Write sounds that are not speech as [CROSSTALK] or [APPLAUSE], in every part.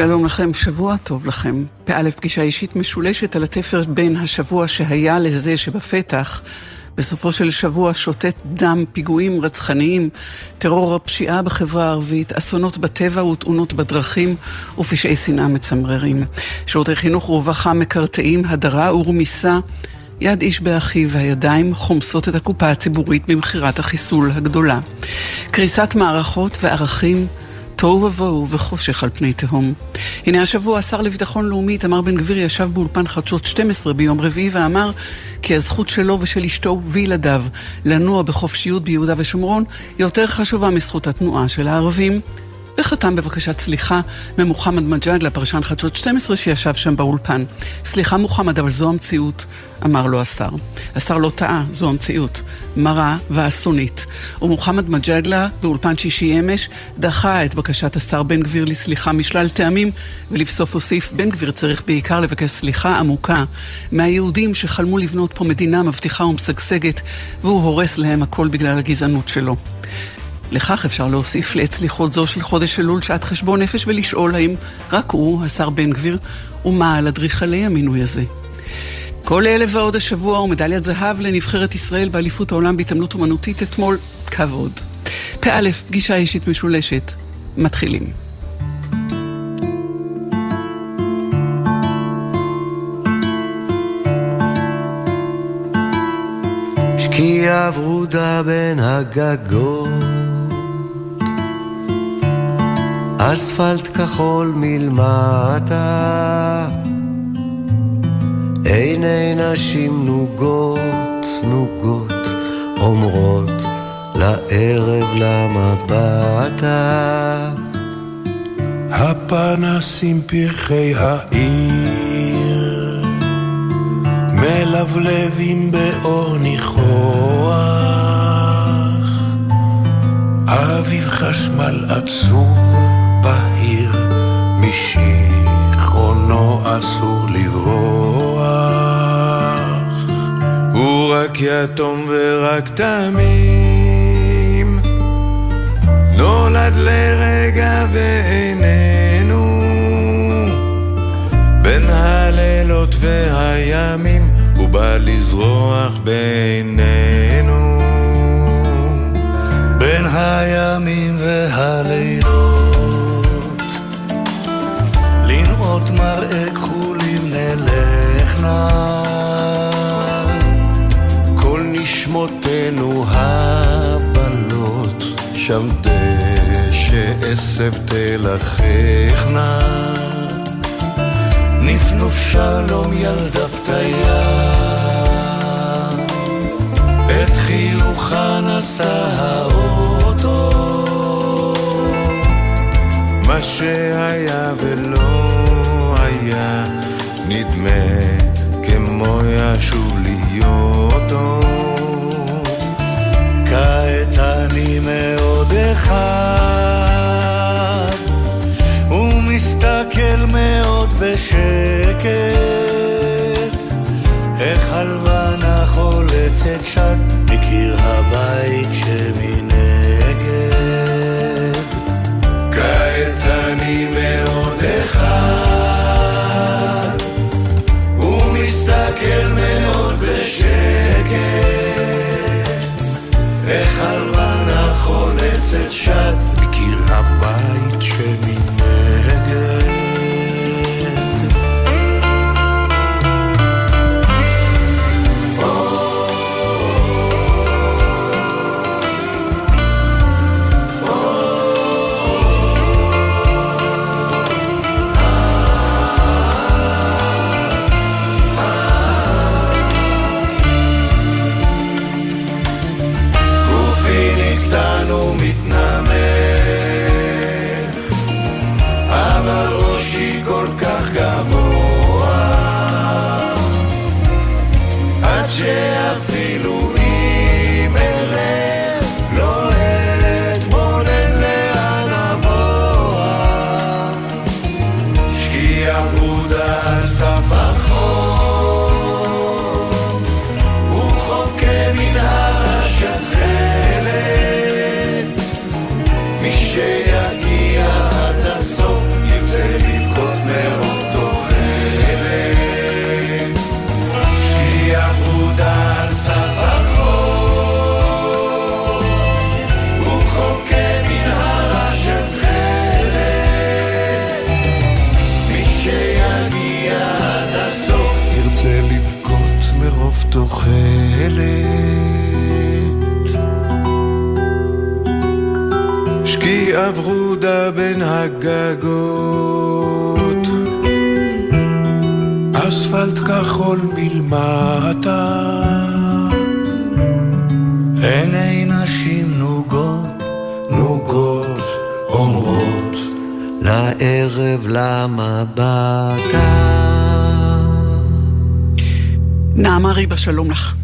שלום לכם, שבוע טוב לכם. פא' פגישה אישית משולשת על התפר בין השבוע שהיה לזה שבפתח. בסופו של שבוע שותת דם, פיגועים רצחניים, טרור הפשיעה בחברה הערבית, אסונות בטבע ותאונות בדרכים ופשעי שנאה מצמררים. שירותי חינוך ורווחה מקרטעים, הדרה ורמיסה. יד איש באחיו והידיים חומסות את הקופה הציבורית במכירת החיסול הגדולה. קריסת מערכות וערכים תוהו ובוהו וחושך על פני תהום. הנה השבוע השר לביטחון לאומי איתמר בן גביר ישב באולפן חדשות 12 ביום רביעי ואמר כי הזכות שלו ושל אשתו וילדיו לנוע בחופשיות ביהודה ושומרון יותר חשובה מזכות התנועה של הערבים. וחתם בבקשת סליחה ממוחמד מג'אדלה, פרשן חדשות 12 שישב שם באולפן. סליחה מוחמד, אבל זו המציאות, אמר לו השר. השר לא טעה, זו המציאות. מרה ואסונית. ומוחמד מג'אדלה, באולפן שישי אמש, דחה את בקשת השר בן גביר לסליחה משלל טעמים, ולבסוף הוסיף, בן גביר צריך בעיקר לבקש סליחה עמוקה מהיהודים שחלמו לבנות פה מדינה מבטיחה ומשגשגת, והוא הורס להם הכל בגלל הגזענות שלו. לכך אפשר להוסיף לעת סליחות זו של חודש אלול שעת חשבון נפש ולשאול האם רק הוא, השר בן גביר, ומה על אדריכלי המינוי הזה. כל אלה ועוד השבוע ומדליית זהב לנבחרת ישראל באליפות העולם בהתעמלות אומנותית אתמול, כבוד. פא, פגישה אישית משולשת. מתחילים. שקיעה ורודה בין הגגות אספלט כחול מלמטה, עיני נשים נוגות, נוגות, אומרות לערב למבטה. הפנסים פרחי העיר, מלבלבים באור ניחוח, אביב חשמל עצוב. משיכרונו אסור לברוח. הוא רק יתום ורק תמים, נולד לרגע ואיננו, בין הלילות והימים, הוא בא לזרוח בינינו. בין הימים והלילות מראה כחולים נלכנה כל נשמותינו הבנות שם דשא עשב תלככנה נפנוף שלום ילדה פתיה את חיוכה נשא האוטו. מה שהיה ולא היה נדמה כמו ישוב להיות עוד. בין הגגות. אספלט כחול מלמטה, עיני נשים נוגות, נוגות, אומרות לערב למבטה. נעמה ריבה, שלום לך.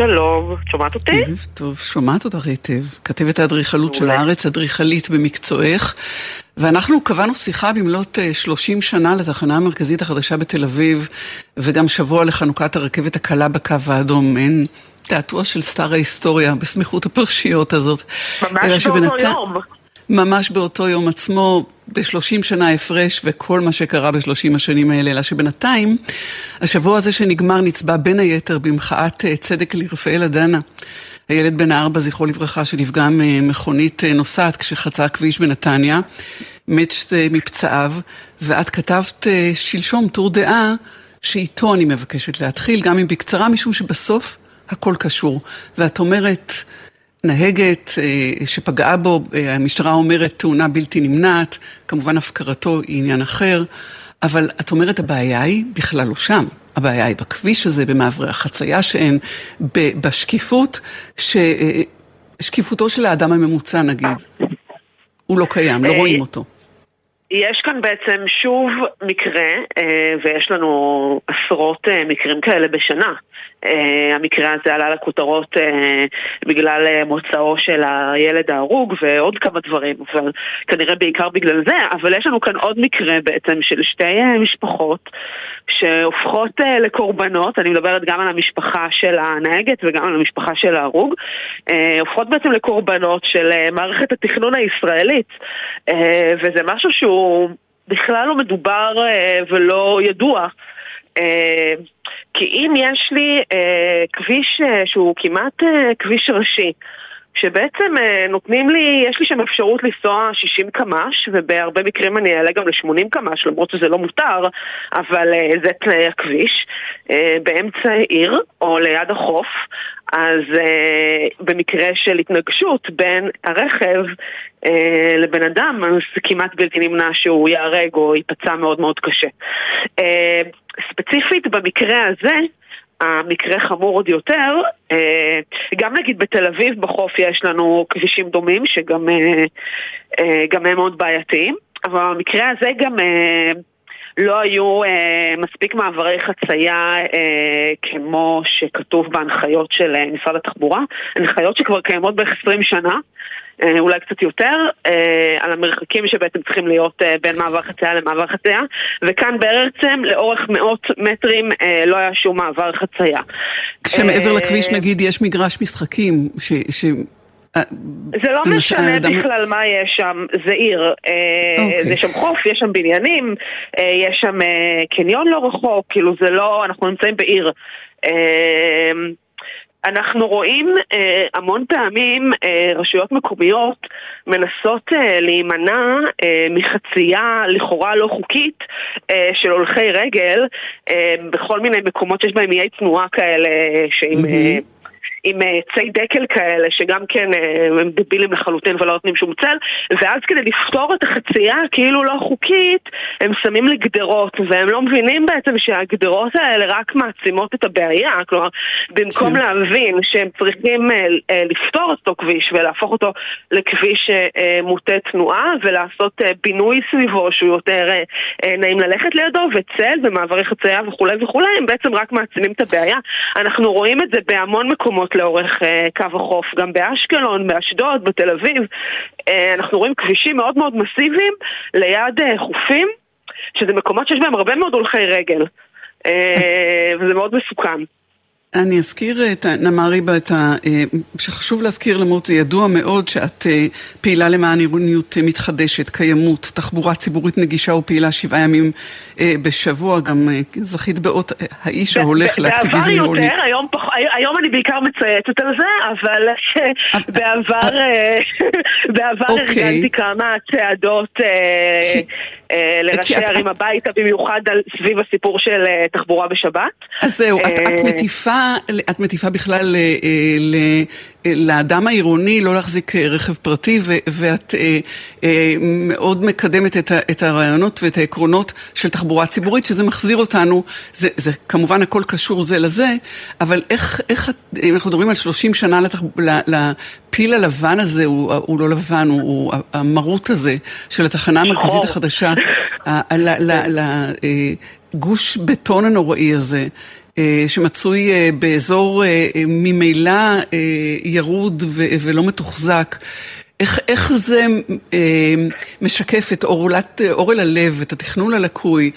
שלום, שומעת אותי? ערב טוב, שומעת אותך היטב. כתבת האדריכלות של הארץ, אדריכלית במקצועך. ואנחנו קבענו שיחה במלאת 30 אה, שנה לתחנה המרכזית החדשה בתל אביב, וגם שבוע לחנוכת הרכבת הקלה בקו האדום. אין תעתוע של סטאר ההיסטוריה בסמיכות הפרשיות הזאת. ממש באותו יום. ממש באותו יום עצמו, ב-30 שנה הפרש וכל מה שקרה ב-30 השנים האלה, אלא שבינתיים, השבוע הזה שנגמר נצבע בין היתר במחאת אה, צדק לרפאל אדנה. הילד בן הארבע, זכרו לברכה, שנפגע ממכונית אה, נוסעת כשחצה כביש בנתניה, מת מפצעיו, ואת כתבת אה, שלשום טור דעה שאיתו אני מבקשת להתחיל, גם אם בקצרה, משום שבסוף הכל קשור. ואת אומרת, נהגת אה, שפגעה בו, אה, המשטרה אומרת תאונה בלתי נמנעת, כמובן הפקרתו היא עניין אחר, אבל את אומרת הבעיה היא בכלל לא שם. הבעיה היא בכביש הזה, במעברי החצייה שאין, בשקיפות, ש... אה, שקיפותו של האדם הממוצע נגיד, הוא לא קיים, לא רואים אותו. יש כאן בעצם שוב מקרה, ויש לנו עשרות מקרים כאלה בשנה. Uh, המקרה הזה עלה לכותרות uh, בגלל uh, מוצאו של הילד ההרוג ועוד כמה דברים, אבל כנראה בעיקר בגלל זה, אבל יש לנו כאן עוד מקרה בעצם של שתי משפחות שהופכות לקורבנות, אני מדברת גם על המשפחה של הנהגת וגם על המשפחה של ההרוג, הופכות בעצם לקורבנות של מערכת התכנון הישראלית, וזה משהו שהוא בכלל לא מדובר ולא ידוע. אה, כי אם יש לי אה, כביש אה, שהוא כמעט כביש ראשי, שבעצם נותנים לי, יש לי שם אפשרות לנסוע 60 קמ"ש, ובהרבה מקרים אני אעלה גם ל-80 קמ"ש, למרות שזה לא מותר, אבל זה תנאי הכביש, באמצע העיר או ליד החוף, אז במקרה של התנגשות בין הרכב לבן אדם, אז כמעט בלתי נמנע שהוא ייהרג או ייפצע מאוד מאוד קשה. ספציפית במקרה הזה, המקרה חמור עוד יותר, uh, גם נגיד בתל אביב בחוף יש לנו כבישים דומים שגם uh, uh, הם מאוד בעייתיים, אבל במקרה הזה גם... לא היו אה, מספיק מעברי חצייה אה, כמו שכתוב בהנחיות של אה, משרד התחבורה, הנחיות שכבר קיימות בערך 20 שנה. אה, אולי קצת יותר, אה, על המרחקים שבעצם צריכים להיות אה, בין מעבר חצייה למעבר חצייה, וכאן בעצם לאורך מאות מטרים אה, לא היה שום מעבר חצייה. כשמעבר אה, לכביש נגיד יש מגרש משחקים, ש... ש... זה לא משנה בכלל מה יש שם, זה עיר. אה, אוקיי. זה שם חוף, יש שם בניינים, אה, יש שם אה, קניון לא רחוק, כאילו זה לא, אנחנו נמצאים בעיר. אנחנו רואים אה, המון פעמים אה, רשויות מקומיות מנסות אה, להימנע אה, מחצייה לכאורה לא חוקית אה, של הולכי רגל אה, בכל מיני מקומות שיש בהם איי תנועה כאלה שעם... Mm-hmm. אה, עם אה, צי דקל כאלה, שגם כן אה, הם דבילים לחלוטין ולא נותנים שום צל, ואז כדי לפתור את החצייה כאילו לא חוקית, הם שמים לי גדרות, והם לא מבינים בעצם שהגדרות האלה רק מעצימות את הבעיה, כלומר, במקום כן. להבין שהם צריכים אה, לפתור את אותו כביש ולהפוך אותו לכביש מוטה תנועה, ולעשות בינוי סביבו שהוא יותר נעים ללכת לידו, וצל ומעברי חצייה וכולי וכולי, הם בעצם רק מעצימים את הבעיה. אנחנו רואים את זה בהמון מקומות. מקומות לאורך אה, קו החוף, גם באשקלון, באשדוד, בתל אביב. אה, אנחנו רואים כבישים מאוד מאוד מסיביים ליד אה, חופים, שזה מקומות שיש בהם הרבה מאוד הולכי רגל. וזה מאוד מסוכן. אני אזכיר את נמריבה, את ה... אה, שחשוב להזכיר למרות זה ידוע מאוד שאת אה, פעילה למען עירוניות מתחדשת, קיימות, תחבורה ציבורית נגישה ופעילה שבעה ימים אה, בשבוע, גם זכית באות האיש ההולך לאקטיביזם עירוני. בעבר יותר, היום, פח... היום אני בעיקר מצייצת על זה, אבל בעבר, [LAUGHS] בעבר okay. אוקיי. ארגנתי כמה צעדות לראשי ערים הביתה, במיוחד סביב הסיפור של תחבורה בשבת. אז זהו, את, את מטיפה את מטיפה בכלל לאדם העירוני לא להחזיק רכב פרטי, ואת מאוד מקדמת את הרעיונות ואת העקרונות של תחבורה ציבורית, שזה מחזיר אותנו, זה, זה כמובן הכל קשור זה לזה, אבל איך, איך, אם אנחנו מדברים על 30 שנה לתח, לפיל הלבן הזה, הוא, הוא לא לבן, הוא, הוא המרות הזה של התחנה המרכזית החדשה, לגוש בטון הנוראי הזה. שמצוי באזור ממילא ירוד ולא מתוחזק. איך, איך זה משקף את אורלת, אורל הלב, את התכנון הלקוי?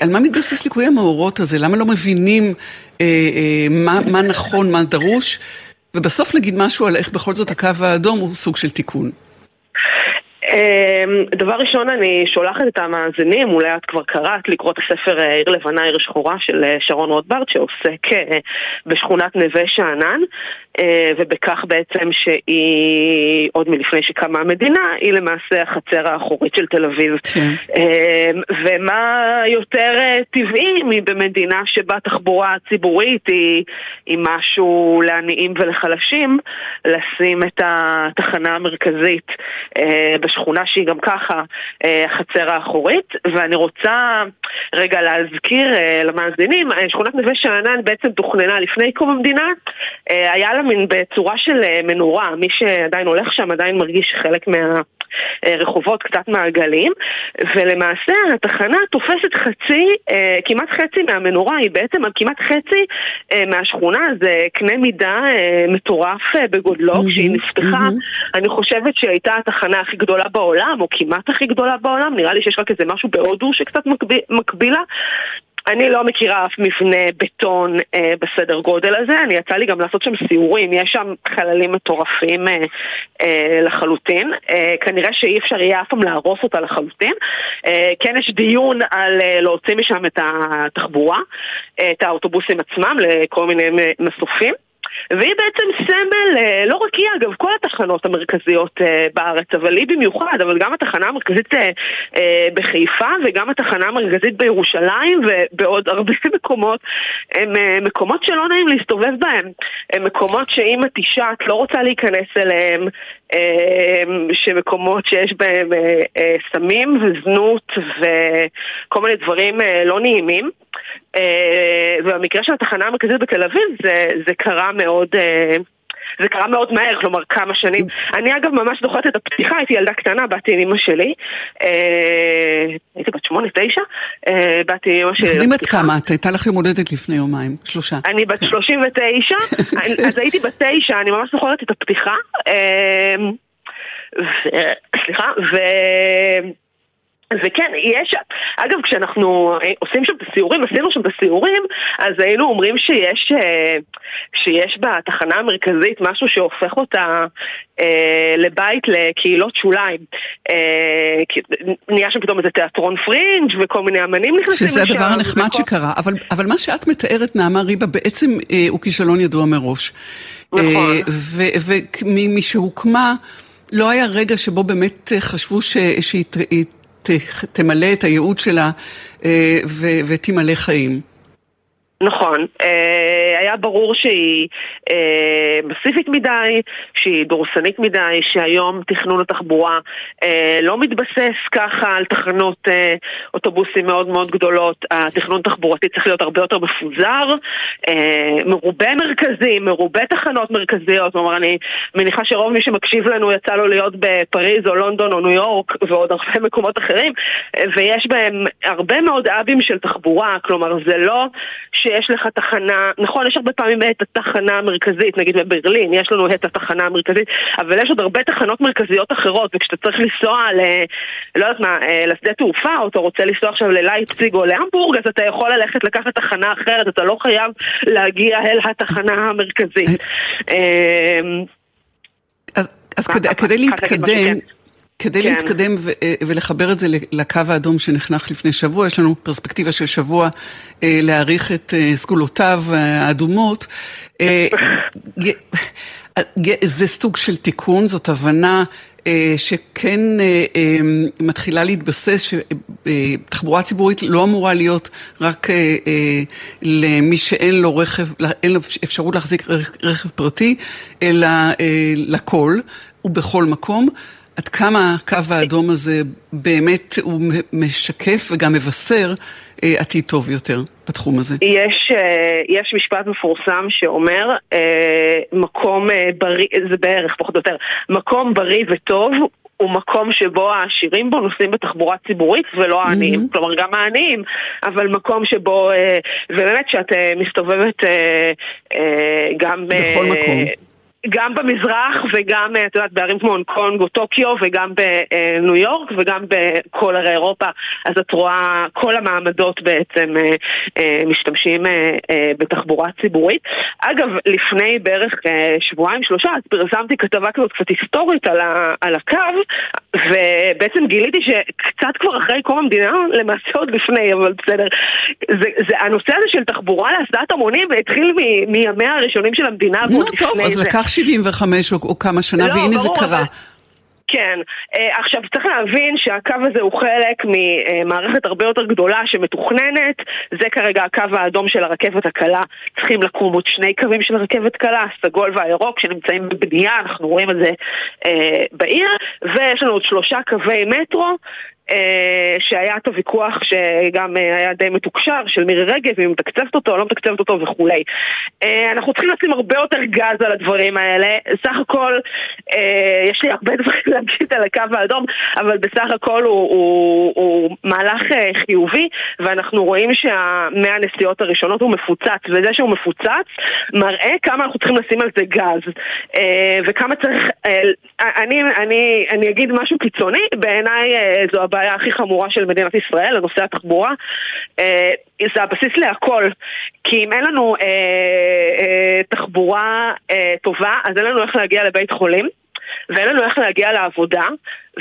על מה מתבסס ליקוי המאורות הזה? למה לא מבינים מה, מה נכון, מה דרוש? ובסוף נגיד משהו על איך בכל זאת הקו האדום הוא סוג של תיקון. אמ, דבר ראשון, אני שולחת את המאזינים, אולי את כבר קראת, לקרוא את הספר אה, עיר לבנה, עיר שחורה של אה, שרון רוטברט, שעוסק אה, בשכונת נווה שאנן, ובכך בעצם שהיא, עוד מלפני שקמה המדינה, היא למעשה החצר האחורית של תל אביב. כן. אמ, ומה יותר טבעי מבמדינה שבה תחבורה ציבורית היא, היא משהו לעניים ולחלשים, לשים את התחנה המרכזית בשכונה שהיא גם ככה אה, החצר האחורית, ואני רוצה רגע להזכיר אה, למאזינים, אה, שכונת נווה שאנן בעצם תוכננה לפני קום המדינה, היה לה מין בצורה של מנורה, מי שעדיין הולך שם עדיין מרגיש חלק מה... רחובות קצת מעגלים, ולמעשה התחנה תופסת חצי, כמעט חצי מהמנורה, היא בעצם על כמעט חצי מהשכונה, זה קנה מידה מטורף בגודלו, mm-hmm, כשהיא נפתחה, mm-hmm. אני חושבת שהייתה התחנה הכי גדולה בעולם, או כמעט הכי גדולה בעולם, נראה לי שיש רק איזה משהו בהודו שקצת מקביל לה. אני לא מכירה אף מבנה בטון אה, בסדר גודל הזה, אני יצא לי גם לעשות שם סיורים, יש שם חללים מטורפים אה, אה, לחלוטין, אה, כנראה שאי אפשר יהיה אף פעם להרוס אותה לחלוטין. אה, כן יש דיון על אה, להוציא משם את התחבורה, אה, את האוטובוסים עצמם לכל מיני מסופים. והיא בעצם סמל, אה, לא רק היא אגב, כל התחנות המרכזיות אה, בארץ, אבל היא במיוחד, אבל גם התחנה המרכזית אה, בחיפה וגם התחנה המרכזית בירושלים ובעוד הרבה [LAUGHS] מקומות, הם מקומות שלא נעים להסתובב בהם. הם מקומות שאם את אישה את לא רוצה להיכנס אליהם, שמקומות שיש בהם סמים וזנות וכל מיני דברים לא נעימים. ובמקרה של התחנה המרכזית בתל אביב זה, זה קרה מאוד... זה קרה מאוד מהר, כלומר כמה שנים. אני אגב ממש זוכרת את הפתיחה, הייתי ילדה קטנה, באתי עם אמא שלי. הייתי בת שמונה, תשע, באתי עם אמא שלי. זוכרים את כמה? את הייתה לך יום הולדת לפני יומיים, שלושה. אני בת שלושים ותשע, [LAUGHS] אז הייתי בת תשע, אני ממש זוכרת את הפתיחה. סליחה, ו... וכן, יש, אגב, כשאנחנו עושים שם את הסיורים, עשינו שם את הסיורים, אז היינו אומרים שיש, אה, שיש בתחנה המרכזית משהו שהופך אותה אה, לבית לקהילות שוליים. אה, נהיה שם פתאום איזה תיאטרון פרינג' וכל מיני אמנים נכנסים לשם. שזה הדבר הנחמד וכל... שקרה, אבל, אבל מה שאת מתארת, נעמה ריבה, בעצם אה, הוא כישלון ידוע מראש. נכון. אה, ומשהוקמה... לא היה רגע שבו באמת חשבו שהיא תמלא את הייעוד שלה אה, ותמלא חיים. נכון, אה, ברור שהיא אה, מסיבית מדי, שהיא דורסנית מדי, שהיום תכנון התחבורה אה, לא מתבסס ככה על תחנות אוטובוסים מאוד מאוד גדולות, התכנון התחבורתי צריך להיות הרבה יותר מפוזר, מרובה מרכזים, מרובה תחנות מרכזיות, כלומר אני מניחה שרוב מי שמקשיב לנו יצא לו להיות בפריז או לונדון או ניו יורק ועוד הרבה [LAUGHS] מקומות אחרים, ויש בהם הרבה מאוד אבים של תחבורה, כלומר זה לא... שיש לך תחנה, נכון, יש הרבה פעמים את התחנה המרכזית, נגיד בברלין, יש לנו את התחנה המרכזית, אבל יש עוד הרבה תחנות מרכזיות אחרות, וכשאתה צריך לנסוע ל... לא יודעת מה, אה, לשדה תעופה, או אתה רוצה לנסוע עכשיו ללייפציג או להמבורג, אז אתה יכול ללכת לקחת תחנה אחרת, אתה לא חייב להגיע אל התחנה המרכזית. אמ, אז כדי להתקדם... כדי כן. להתקדם ו- אה, ולחבר את זה לקו האדום שנחנך לפני שבוע, יש לנו פרספקטיבה של שבוע אה, להעריך את אה, סגולותיו האדומות. זה סוג של תיקון, זאת הבנה שכן מתחילה להתבסס, שתחבורה ציבורית לא אמורה להיות רק למי שאין לו רכב, אין לו אפשרות להחזיק רכב פרטי, אלא לכל ובכל מקום. עד כמה הקו האדום הזה באמת הוא משקף וגם מבשר אה, עתיד טוב יותר בתחום הזה? יש, אה, יש משפט מפורסם שאומר, אה, מקום בריא, זה בערך פחות או יותר, מקום בריא וטוב הוא מקום שבו העשירים בו נוסעים בתחבורה ציבורית ולא העניים. Mm-hmm. כלומר, גם העניים, אבל מקום שבו, ובאמת שאת מסתובבת גם... בכל מקום. גם במזרח וגם, אה, את יודעת, בערים כמו הונג קונג או טוקיו וגם בניו יורק וגם בכל ערי אירופה, אז את רואה, כל המעמדות בעצם אה, אה, משתמשים בתחבורה ציבורית. אגב, לפני בערך שבועיים, שלושה, אז פרסמתי כתבה כזאת קצת היסטורית על, ה, על הקו, ובעצם גיליתי שקצת כבר אחרי קום המדינה, למעשה עוד לפני, אבל בסדר, זה, זה, הנושא הזה של תחבורה להסעת המונים התחיל מימיה הראשונים של המדינה, נו, טוב, אז לקח 75 או, או כמה שנה, לא, והנה ברור, זה קרה. אבל... כן, uh, עכשיו צריך להבין שהקו הזה הוא חלק ממערכת הרבה יותר גדולה שמתוכננת, זה כרגע הקו האדום של הרכבת הקלה, צריכים לקום עוד שני קווים של רכבת קלה, הסגול והירוק שנמצאים בבנייה, אנחנו רואים את זה uh, בעיר, ויש לנו עוד שלושה קווי מטרו. אה, שהיה את הוויכוח שגם אה, היה די מתוקשר של מירי רגב, אם מתקצבת אותו או לא מתקצבת אותו וכולי. אה, אנחנו צריכים לשים הרבה יותר גז על הדברים האלה. סך הכל, יש לי הרבה [LAUGHS] דברים להגיד על הקו האדום, אבל בסך הכל הוא, הוא, הוא מהלך חיובי, ואנחנו רואים שהמאה הראשונות הוא מפוצץ, וזה שהוא מפוצץ מראה כמה אנחנו צריכים לשים על זה גז, וכמה צריך... אני, אני, אני אגיד משהו קיצוני, בעיניי זו הבעיה. הבעיה הכי חמורה של מדינת ישראל, לנושא התחבורה, אה, זה הבסיס להכל. כי אם אין לנו אה, אה, תחבורה אה, טובה, אז אין לנו איך להגיע לבית חולים. ואין לנו איך להגיע לעבודה,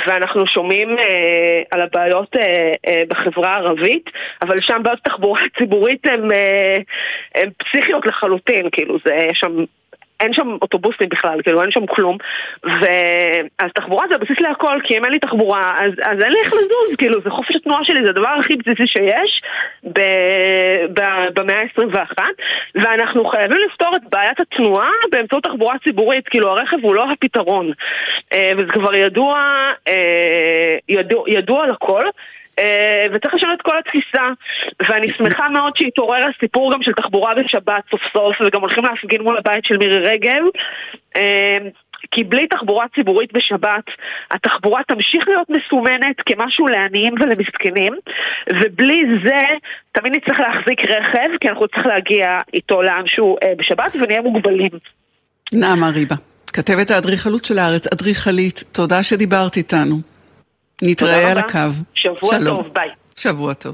ואנחנו שומעים אה, על הבעיות אה, אה, בחברה הערבית, אבל שם בעיות תחבורה ציבורית הן אה, פסיכיות לחלוטין, כאילו זה, שם אין שם אוטובוסים בכלל, כאילו אין שם כלום. ואז תחבורה זה הבסיס להכל, כי אם אין לי תחבורה אז, אז אין לי איך לזוז, כאילו זה חופש התנועה שלי, זה הדבר הכי בסיסי שיש במאה ה-21. ואנחנו חייבים לפתור את בעיית התנועה באמצעות תחבורה ציבורית, כאילו הרכב הוא לא הפתרון. אה, וזה כבר ידוע, אה, ידוע, ידוע לכל וצריך לשנות את כל התפיסה ואני שמחה מאוד שהתעורר הסיפור גם של תחבורה בשבת סוף סוף וגם הולכים להפגין מול הבית של מירי רגב אה, כי בלי תחבורה ציבורית בשבת, התחבורה תמשיך להיות מסומנת כמשהו לעניים ולמסכנים, ובלי זה תמיד נצטרך להחזיק רכב, כי אנחנו צריכים להגיע איתו לאנשהו אה, בשבת ונהיה מוגבלים. נעמה ריבה, כתבת האדריכלות של הארץ, אדריכלית, תודה שדיברת איתנו. נתראה על הקו. שבוע שלום. טוב, ביי. שבוע טוב.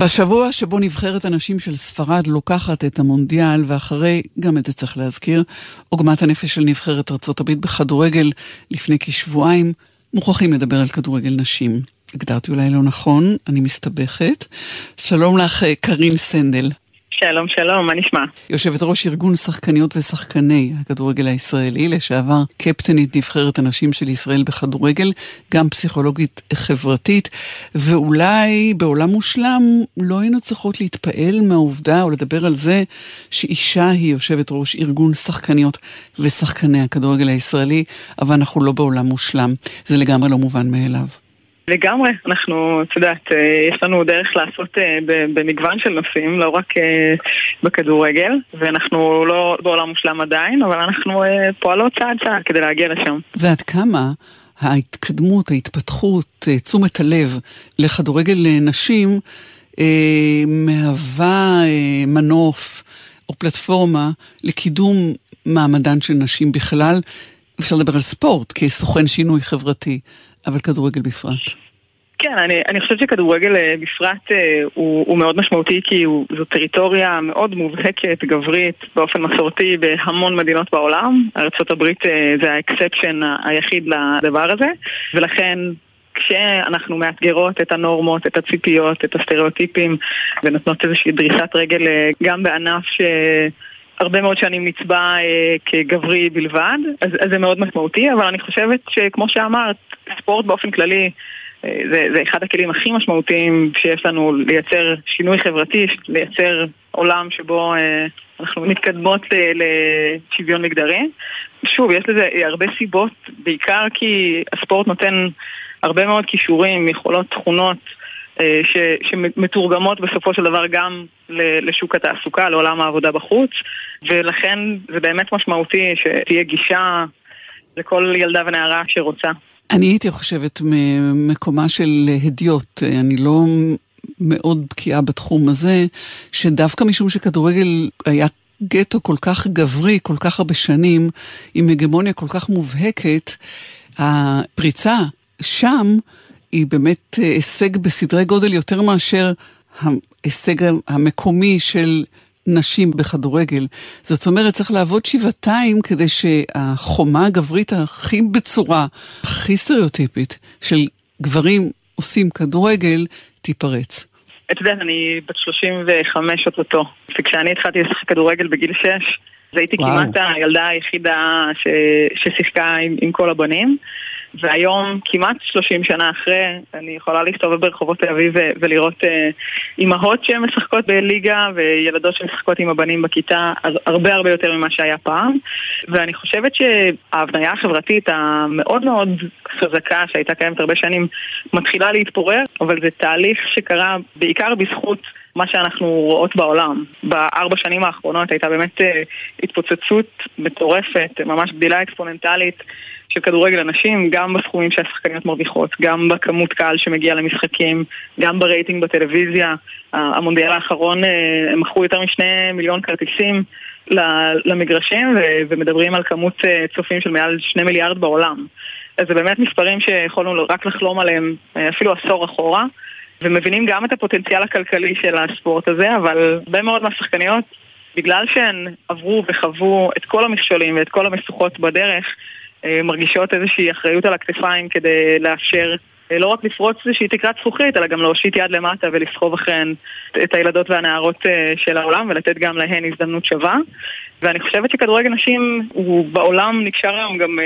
בשבוע שבו נבחרת הנשים של ספרד לוקחת את המונדיאל, ואחרי, גם את זה צריך להזכיר, עוגמת הנפש של נבחרת ארה"ב בכדורגל לפני כשבועיים, מוכרחים לדבר על כדורגל נשים. הגדרתי אולי לא נכון, אני מסתבכת. שלום לך, קרין סנדל. שלום, שלום, מה נשמע? יושבת ראש ארגון שחקניות ושחקני הכדורגל הישראלי, לשעבר קפטנית נבחרת הנשים של ישראל בכדורגל, גם פסיכולוגית חברתית, ואולי בעולם מושלם לא היינו צריכות להתפעל מהעובדה או לדבר על זה שאישה היא יושבת ראש ארגון שחקניות ושחקני הכדורגל הישראלי, אבל אנחנו לא בעולם מושלם. זה לגמרי לא מובן מאליו. לגמרי, אנחנו, את יודעת, אה, יש לנו דרך לעשות אה, במגוון של נושאים, לא רק אה, בכדורגל, ואנחנו לא בעולם מושלם עדיין, אבל אנחנו פועלות צעד צעד כדי להגיע לשם. ועד כמה ההתקדמות, ההתפתחות, תשומת הלב לכדורגל נשים מהווה מנוף או פלטפורמה לקידום מעמדן של נשים בכלל. אפשר לדבר על ספורט כסוכן שינוי חברתי. אבל כדורגל בפרט. כן, אני, אני חושבת שכדורגל אה, בפרט אה, הוא, הוא מאוד משמעותי כי הוא, זו טריטוריה מאוד מובהקת, גברית, באופן מסורתי בהמון מדינות בעולם. ארה"ב אה, זה ה exception היחיד לדבר הזה, ולכן כשאנחנו מאתגרות את הנורמות, את הציפיות, את הסטריאוטיפים, ונותנות איזושהי דריסת רגל גם בענף ש... הרבה מאוד שנים נצבע אה, כגברי בלבד, אז, אז זה מאוד משמעותי, אבל אני חושבת שכמו שאמרת, ספורט באופן כללי אה, זה, זה אחד הכלים הכי משמעותיים שיש לנו לייצר שינוי חברתי, לייצר עולם שבו אה, אנחנו מתקדמות לשוויון מגדרי. שוב, יש לזה הרבה סיבות, בעיקר כי הספורט נותן הרבה מאוד כישורים, יכולות, תכונות. אה, ש, שמתורגמות בסופו של דבר גם לשוק התעסוקה, לעולם העבודה בחוץ, ולכן זה באמת משמעותי שתהיה גישה לכל ילדה ונערה שרוצה. אני הייתי חושבת ממקומה של הדיוט, אני לא מאוד בקיאה בתחום הזה, שדווקא משום שכדורגל היה גטו כל כך גברי, כל כך הרבה שנים, עם הגמוניה כל כך מובהקת, הפריצה שם היא באמת אה, הישג בסדרי גודל יותר מאשר ההישג המקומי של נשים בכדורגל. זאת אומרת, צריך לעבוד שבעתיים כדי שהחומה הגברית הכי בצורה, הכי סטריאוטיפית, של גברים עושים כדורגל, תיפרץ. את יודעת, אני בת 35 אוטוטו, וכשאני התחלתי לשחק כדורגל בגיל 6, אז הייתי וואו. כמעט הילדה היחידה ש... ששיחקה עם, עם כל הבנים. והיום, כמעט 30 שנה אחרי, אני יכולה להסתובב ברחובות תל אביב ולראות אה, אימהות שמשחקות בליגה וילדות שמשחקות עם הבנים בכיתה, אז הרבה הרבה יותר ממה שהיה פעם. ואני חושבת שההבניה החברתית המאוד מאוד חזקה, שהייתה קיימת הרבה שנים, מתחילה להתפורר, אבל זה תהליך שקרה בעיקר בזכות... מה שאנחנו רואות בעולם. בארבע שנים האחרונות הייתה באמת אה, התפוצצות מטורפת, ממש גדילה אקספוננטלית של כדורגל הנשים, גם בסכומים שהשחקניות מרוויחות, גם בכמות קהל שמגיע למשחקים, גם ברייטינג בטלוויזיה. המונדיאל האחרון אה, הם מכרו יותר משני מיליון כרטיסים למגרשים ומדברים על כמות אה, צופים של מעל שני מיליארד בעולם. אז זה באמת מספרים שיכולנו רק לחלום עליהם אפילו עשור אחורה. ומבינים גם את הפוטנציאל הכלכלי של הספורט הזה, אבל הרבה מאוד מהשחקניות, בגלל שהן עברו וחוו את כל המכשולים ואת כל המשוכות בדרך, אה, מרגישות איזושהי אחריות על הכתפיים כדי לאפשר אה, לא רק לפרוץ איזושהי תקרת זכוכית, אלא גם להושיט יד למטה ולסחוב אחריהן את הילדות והנערות אה, של העולם ולתת גם להן הזדמנות שווה. ואני חושבת שכדורגל נשים הוא בעולם נקשר היום גם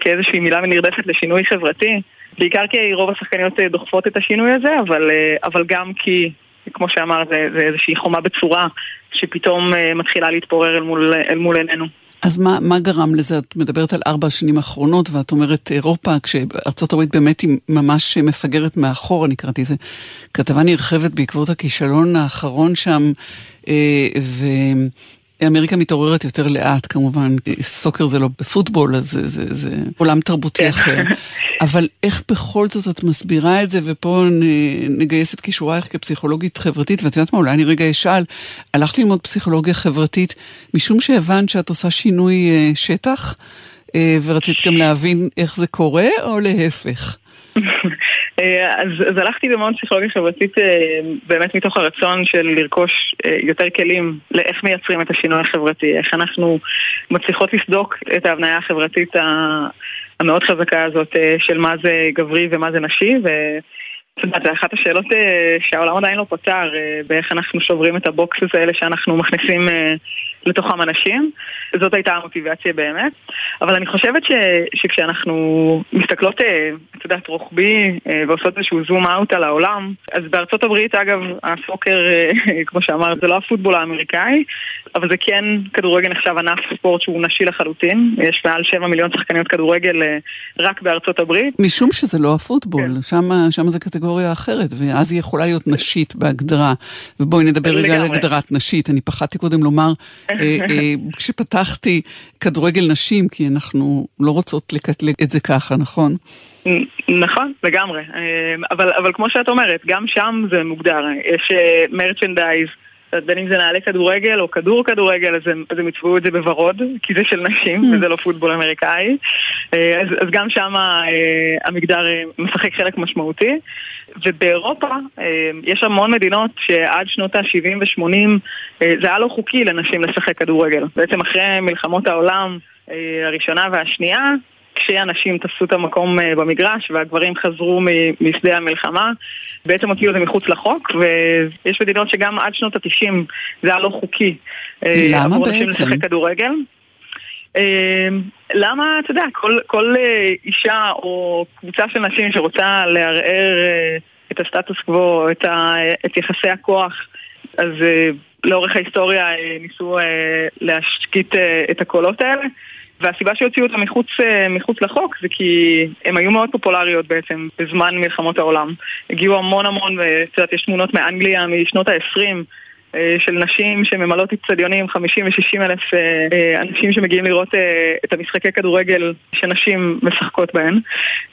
כאיזושהי מילה נרדפת לשינוי חברתי. בעיקר כי רוב השחקניות אה, דוחפות את השינוי הזה, אבל, אה, אבל גם כי, כמו שאמר, זה, זה איזושהי חומה בצורה שפתאום אה, מתחילה להתפורר אל מול, אל מול עינינו. אז מה, מה גרם לזה? את מדברת על ארבע השנים האחרונות, ואת אומרת אירופה, כשארצות הברית באמת היא ממש מפגרת מאחור, אני קראתי איזה כתבה נרחבת בעקבות הכישלון האחרון שם, ו... אמריקה מתעוררת יותר לאט כמובן, סוקר זה לא פוטבול, אז זה, זה, זה עולם תרבותי כן. אחר. אבל איך בכל זאת את מסבירה את זה, ופה נגייס את כישורייך כפסיכולוגית חברתית, ואת יודעת מה, אולי אני רגע אשאל, הלכת ללמוד פסיכולוגיה חברתית משום שהבנת שאת עושה שינוי אה, שטח, אה, ורצית גם להבין איך זה קורה, או להפך? אז, אז הלכתי ללמוד פסיכולוגיה חברתית באמת מתוך הרצון של לרכוש יותר כלים לאיך מייצרים את השינוי החברתי, איך אנחנו מצליחות לסדוק את ההבניה החברתית המאוד חזקה הזאת של מה זה גברי ומה זה נשי, ו... את יודעת, זו אחת השאלות שהעולם עדיין לא פתר, באיך אנחנו שוברים את הבוקסס האלה שאנחנו מכניסים לתוכם אנשים. זאת הייתה המוטיבציה באמת. אבל אני חושבת ש, שכשאנחנו מסתכלות, אה, את יודעת, רוחבי אה, ועושות איזשהו זום אאוט על העולם, אז בארצות הברית, אגב, הסוקר, אה, [LAUGHS] כמו שאמרת, זה לא הפוטבול האמריקאי, אבל זה כן, כדורגל נחשב ענף ספורט שהוא נשי לחלוטין. יש מעל 7 מיליון שחקניות כדורגל רק בארצות הברית. משום שזה לא הפוטבול, כן. שם, שם זה קטגוריה אחרת, ואז היא יכולה להיות נשית בהגדרה. ובואי נדבר רגע על הגדרת נשית. אני פחדתי קודם לומר כשפתחתי כדורגל נשים, כי אנחנו לא רוצות לקטלג את זה ככה, נכון? נכון, לגמרי. אה, אבל, אבל כמו שאת אומרת, גם שם זה מוגדר. יש מרצ'נדייז. בין אם זה נעלי כדורגל או כדור כדורגל, אז הם, אז הם יצבעו את זה בוורוד, כי זה של נשים mm. וזה לא פוטבול אמריקאי. אז, אז גם שם המגדר משחק חלק משמעותי. ובאירופה אה, יש המון מדינות שעד שנות ה-70 ו-80 אה, זה היה לא חוקי לנשים לשחק כדורגל. בעצם אחרי מלחמות העולם אה, הראשונה והשנייה, כשאנשים תפסו את המקום במגרש והגברים חזרו משדה המלחמה, בעצם הוציאו את זה מחוץ לחוק, ויש מדינות שגם עד שנות ה-90 זה היה לא חוקי. למה בעצם? עבור נשים לשחק כדורגל. למה, אתה יודע, כל, כל אישה או קבוצה של נשים שרוצה לערער את הסטטוס קוו, את, ה, את יחסי הכוח, אז לאורך ההיסטוריה ניסו להשקיט את הקולות האלה. והסיבה שהוציאו אותם מחוץ, מחוץ לחוק זה כי הם היו מאוד פופולריות בעצם בזמן מלחמות העולם. הגיעו המון המון, ואת יודעת, יש תמונות מאנגליה משנות ה-20 אה, של נשים שממלאות אצטדיונים, 50 ו-60 אלף אה, אה, אנשים שמגיעים לראות את המשחקי כדורגל שנשים משחקות בהן.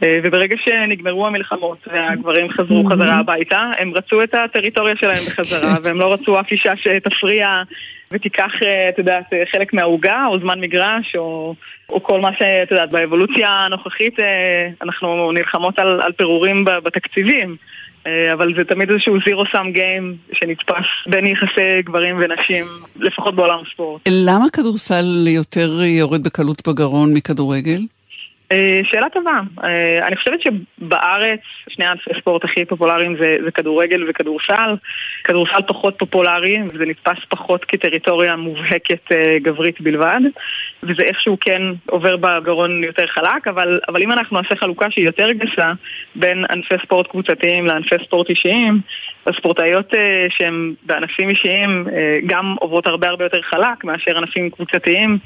וברגע שנגמרו המלחמות והגברים חזרו חזרה הביתה, הם רצו את הטריטוריה שלהם בחזרה, [LAUGHS] והם לא רצו אף אישה שתפריע ותיקח, את יודעת, חלק מהעוגה, או זמן מגרש, או, או כל מה שאת יודעת, באבולוציה הנוכחית אנחנו נלחמות על, על פירורים בתקציבים. אה, אבל זה תמיד איזשהו זירו סאם גיים שנתפס בין יחסי גברים ונשים, לפחות בעולם הספורט. למה כדורסל יותר יורד בקלות בגרון מכדורגל? אה, שאלה טובה. אה, אני חושבת שבארץ שני ענפי ספורט הכי פופולריים זה, זה כדורגל וכדורסל. כדורסל פחות פופולרי, וזה נתפס פחות כטריטוריה מובהקת אה, גברית בלבד, וזה איכשהו כן עובר בגרון יותר חלק, אבל, אבל אם אנחנו נעשה חלוקה שהיא יותר גסה בין ענפי ספורט קבוצתיים לענפי ספורט אישיים, הספורטאיות שהן בענפים אישיים גם עוברות הרבה הרבה יותר חלק מאשר ענפים קבוצתיים.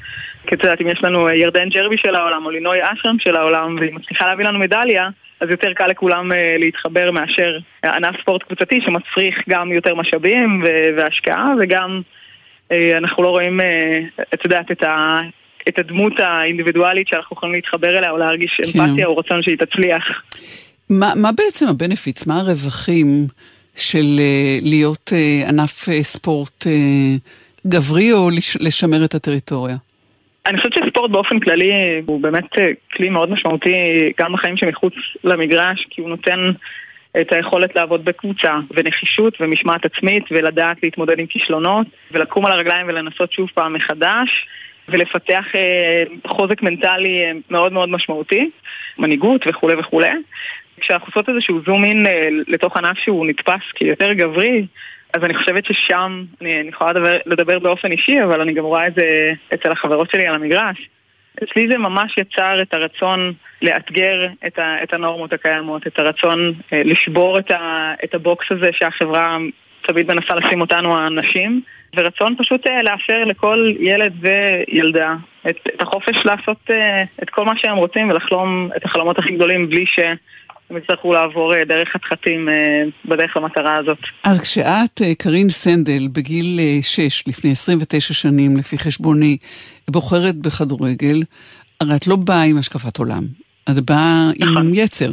כי את יודעת, אם יש לנו ירדן ג'רבי של העולם או לינוי אשרם של העולם והיא מצליחה להביא לנו מדליה, אז יותר קל לכולם uh, להתחבר מאשר ענף ספורט קבוצתי שמצריך גם יותר משאבים והשקעה וגם uh, אנחנו לא רואים, uh, את יודעת, את ה... את הדמות האינדיבידואלית שאנחנו יכולים להתחבר אליה או להרגיש כן. אמפתיה או רצון שהיא תצליח. מה, מה בעצם הבנפיץ, מה הרווחים של uh, להיות uh, ענף uh, ספורט גברי או לשמר את הטריטוריה? אני חושבת שספורט באופן כללי הוא באמת אה, כלי מאוד משמעותי גם בחיים שמחוץ למגרש, כי הוא נותן את היכולת לעבוד בקבוצה, ונחישות ומשמעת עצמית, ולדעת להתמודד עם כישלונות, ולקום על הרגליים ולנסות שוב פעם מחדש, ולפתח אה, חוזק מנטלי אה, מאוד מאוד משמעותי, מנהיגות וכולי וכולי. כשאנחנו עושות איזשהו זום אין לתוך ענף שהוא נתפס כיותר גברי, אז אני חושבת ששם, אני, אני יכולה לדבר, לדבר באופן אישי, אבל אני גם רואה את זה אצל החברות שלי על המגרש. אצלי זה ממש יצר את הרצון לאתגר את, ה, את הנורמות הקיימות, את הרצון אה, לשבור את, ה, את הבוקס הזה שהחברה תמיד מנסה לשים אותנו האנשים, ורצון פשוט אה, לאפשר לכל ילד וילדה את, את החופש לעשות אה, את כל מה שהם רוצים ולחלום את החלומות הכי גדולים בלי ש... הם יצטרכו לעבור אה, דרך חתחתים אה, בדרך למטרה הזאת. אז כשאת, אה, קרין סנדל, בגיל 6, לפני 29 שנים, לפי חשבוני, בוחרת בכדורגל, הרי את לא באה עם השקפת עולם, את באה נכון. עם יצר.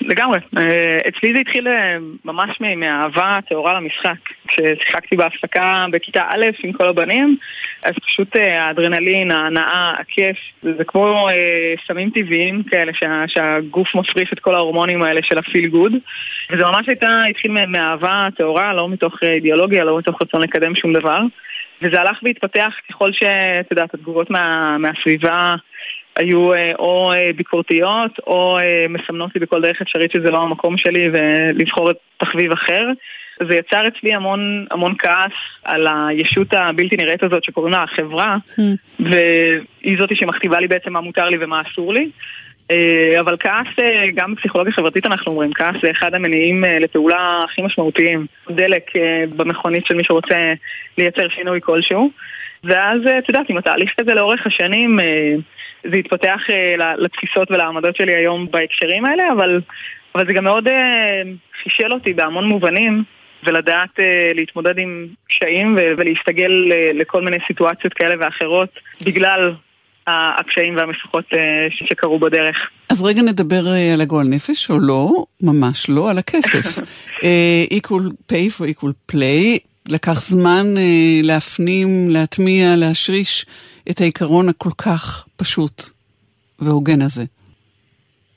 לגמרי. אה, אצלי זה התחיל אה, ממש מהאהבה הטהורה למשחק. כששיחקתי בהפסקה בכיתה א' עם כל הבנים, אז פשוט אה, האדרנלין, ההנאה, הכיף, זה כמו סמים טבעיים כאלה שה, שהגוף מפריש את כל ההורמונים האלה של הפיל גוד. וזה ממש הייתה, התחיל מאהבה טהורה, לא מתוך אידיאולוגיה, לא מתוך רצון לקדם שום דבר. וזה הלך והתפתח ככל שאת יודעת, התגובות מה, מהסביבה היו אה, או אה, ביקורתיות או אה, מסמנות לי בכל דרך אפשרית שזה לא המקום שלי ולבחור את תחביב אחר. זה יצר אצלי המון, המון כעס על הישות הבלתי נראית הזאת שקוראים לה החברה, mm. והיא זאתי שמכתיבה לי בעצם מה מותר לי ומה אסור לי. אבל כעס, גם בפסיכולוגיה חברתית אנחנו אומרים, כעס זה אחד המניעים לפעולה הכי משמעותיים. דלק במכונית של מי שרוצה לייצר שינוי כלשהו. ואז, את יודעת, עם התהליך כזה לאורך השנים, זה התפתח אה, לתפיסות ולעמדות שלי היום בהקשרים האלה, אבל, אבל זה גם מאוד אה, חישל אותי בהמון מובנים, ולדעת אה, להתמודד עם קשיים ולהסתגל לכל מיני סיטואציות כאלה ואחרות בגלל הקשיים והמשוכות שקרו בדרך. אז רגע נדבר על הגועל נפש, או לא, ממש לא, על הכסף. [LAUGHS] equal pay for equal play, לקח זמן להפנים, להטמיע, להשריש את העיקרון הכל כך פשוט והוגן הזה?